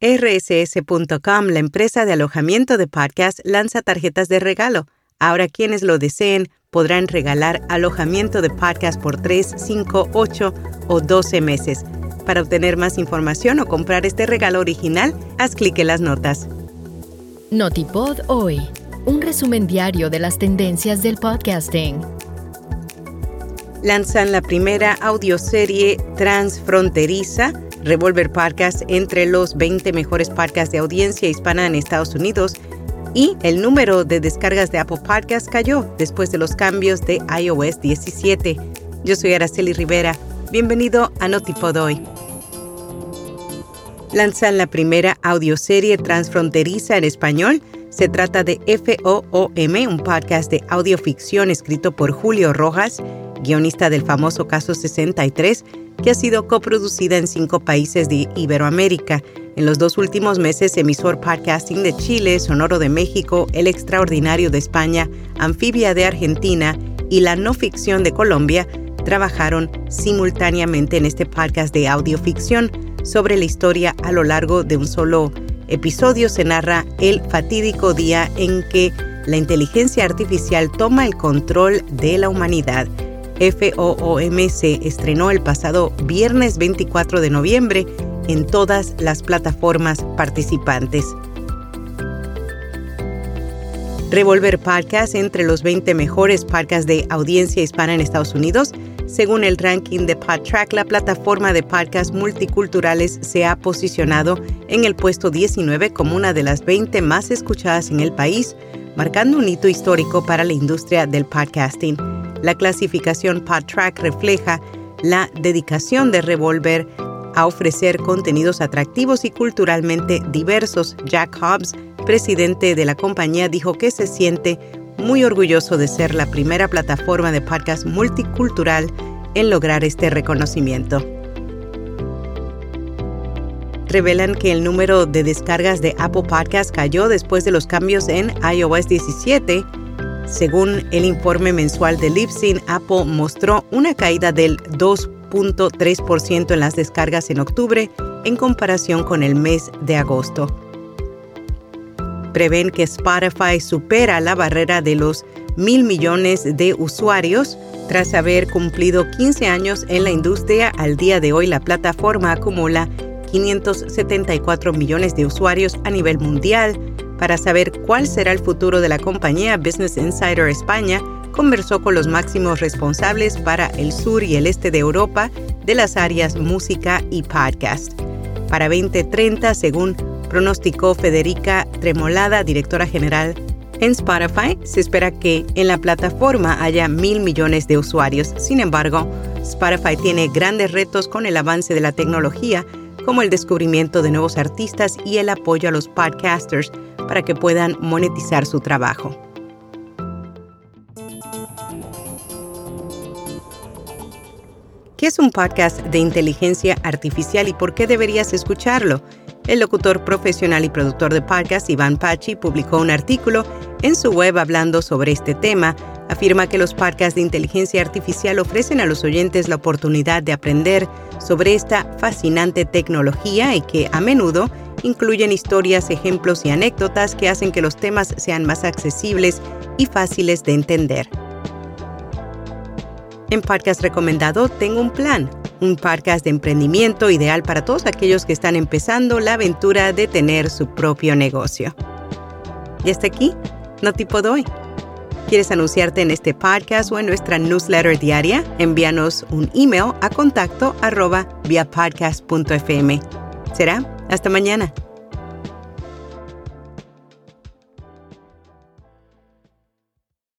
RSS.com, la empresa de alojamiento de podcast, lanza tarjetas de regalo. Ahora quienes lo deseen podrán regalar alojamiento de podcast por 3, 5, 8 o 12 meses. Para obtener más información o comprar este regalo original, haz clic en las notas. Notipod hoy, un resumen diario de las tendencias del podcasting. Lanzan la primera audioserie transfronteriza, Revolver Podcast, entre los 20 mejores podcasts de audiencia hispana en Estados Unidos y el número de descargas de Apple Podcasts cayó después de los cambios de iOS 17. Yo soy Araceli Rivera. Bienvenido a Notipod hoy lanzan la primera audioserie transfronteriza en español. Se trata de FOOM, un podcast de audioficción escrito por Julio Rojas, guionista del famoso Caso 63, que ha sido coproducida en cinco países de Iberoamérica. En los dos últimos meses, emisor podcasting de Chile, Sonoro de México, El Extraordinario de España, Anfibia de Argentina y La No Ficción de Colombia trabajaron simultáneamente en este podcast de audioficción sobre la historia a lo largo de un solo episodio se narra el fatídico día en que la inteligencia artificial toma el control de la humanidad. FOOM se estrenó el pasado viernes 24 de noviembre en todas las plataformas participantes. Revolver Podcast entre los 20 mejores podcasts de audiencia hispana en Estados Unidos según el ranking de PodTrack, la plataforma de podcasts multiculturales se ha posicionado en el puesto 19 como una de las 20 más escuchadas en el país, marcando un hito histórico para la industria del podcasting. La clasificación PodTrack refleja la dedicación de Revolver a ofrecer contenidos atractivos y culturalmente diversos. Jack Hobbs, presidente de la compañía, dijo que se siente muy orgulloso de ser la primera plataforma de podcast multicultural en lograr este reconocimiento. Revelan que el número de descargas de Apple Podcast cayó después de los cambios en iOS 17. Según el informe mensual de Libsyn, Apple mostró una caída del 2.3% en las descargas en octubre en comparación con el mes de agosto prevén que Spotify supera la barrera de los mil millones de usuarios. Tras haber cumplido 15 años en la industria, al día de hoy la plataforma acumula 574 millones de usuarios a nivel mundial. Para saber cuál será el futuro de la compañía, Business Insider España conversó con los máximos responsables para el sur y el este de Europa de las áreas música y podcast. Para 2030, según pronosticó Federica Tremolada, directora general en Spotify, se espera que en la plataforma haya mil millones de usuarios. Sin embargo, Spotify tiene grandes retos con el avance de la tecnología, como el descubrimiento de nuevos artistas y el apoyo a los podcasters para que puedan monetizar su trabajo. ¿Qué es un podcast de inteligencia artificial y por qué deberías escucharlo? El locutor profesional y productor de podcast Iván Pachi publicó un artículo en su web hablando sobre este tema. Afirma que los podcasts de inteligencia artificial ofrecen a los oyentes la oportunidad de aprender sobre esta fascinante tecnología y que a menudo incluyen historias, ejemplos y anécdotas que hacen que los temas sean más accesibles y fáciles de entender. En podcast recomendado tengo un plan un podcast de emprendimiento ideal para todos aquellos que están empezando la aventura de tener su propio negocio. Y hasta aquí, no tipo doy. ¿Quieres anunciarte en este podcast o en nuestra newsletter diaria? Envíanos un email a contacto arroba via. Será hasta mañana.